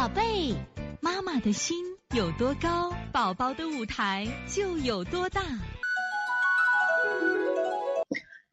宝贝，妈妈的心有多高，宝宝的舞台就有多大。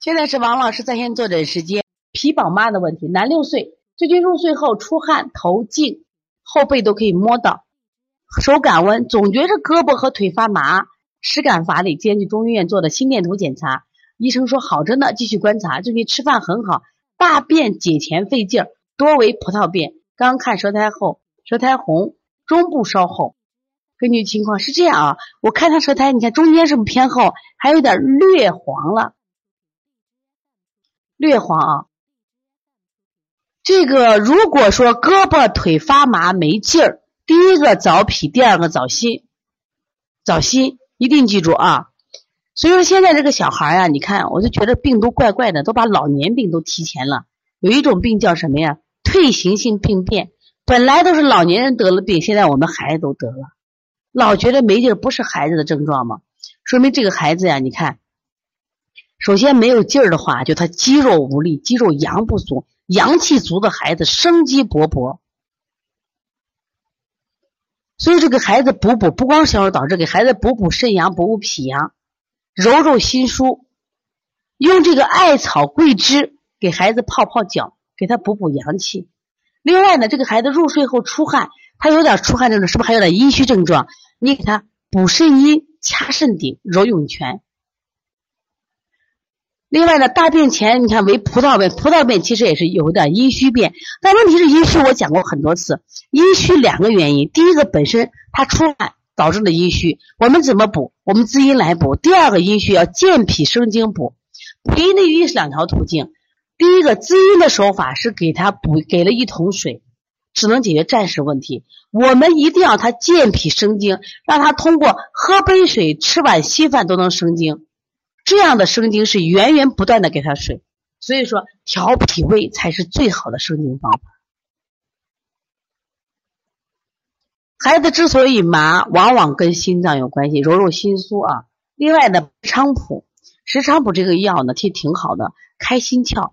现在是王老师在线坐诊时间。皮宝妈的问题，男六岁，最近入睡后出汗，头颈、后背都可以摸到，手感温，总觉着胳膊和腿发麻，食感乏力。今天去中医院做的心电图检查，医生说好着呢，继续观察。最近吃饭很好，大便解前费劲儿，多为葡萄便。刚看舌苔后，舌苔红，中部稍厚。根据情况是这样啊，我看他舌苔，你看中间是不是偏厚，还有点略黄了，略黄啊。这个如果说胳膊腿发麻没劲儿，第一个早脾，第二个早心，早心一定记住啊。所以说现在这个小孩呀，你看我就觉得病都怪怪的，都把老年病都提前了。有一种病叫什么呀？退行性病变，本来都是老年人得了病，现在我们孩子都得了。老觉得没劲儿，不是孩子的症状吗？说明这个孩子呀，你看，首先没有劲儿的话，就他肌肉无力，肌肉阳不足。阳气足的孩子生机勃勃，所以这个孩子补补不光小儿导致，给孩子补补肾阳、补补脾阳，揉揉心枢，用这个艾草、桂枝给孩子泡泡脚，给他补补阳气。另外呢，这个孩子入睡后出汗，他有点出汗症状，是不是还有点阴虚症状？你给他补肾阴、掐肾顶、揉涌泉。另外呢，大便前你看为葡萄便，葡萄便其实也是有点阴虚便，但问题是阴虚，我讲过很多次，阴虚两个原因，第一个本身它出汗导致的阴虚，我们怎么补？我们滋阴来补。第二个阴虚要健脾生津补，补阴内郁是两条途径，第一个滋阴的手法是给他补给了一桶水，只能解决暂时问题，我们一定要他健脾生精，让他通过喝杯水、吃碗稀饭都能生精。这样的生精是源源不断的给他水，所以说调脾胃才是最好的生精方法。孩子之所以麻，往往跟心脏有关系，揉揉心枢啊。另外呢，菖蒲、石菖蒲这个药呢，其实挺好的，开心窍、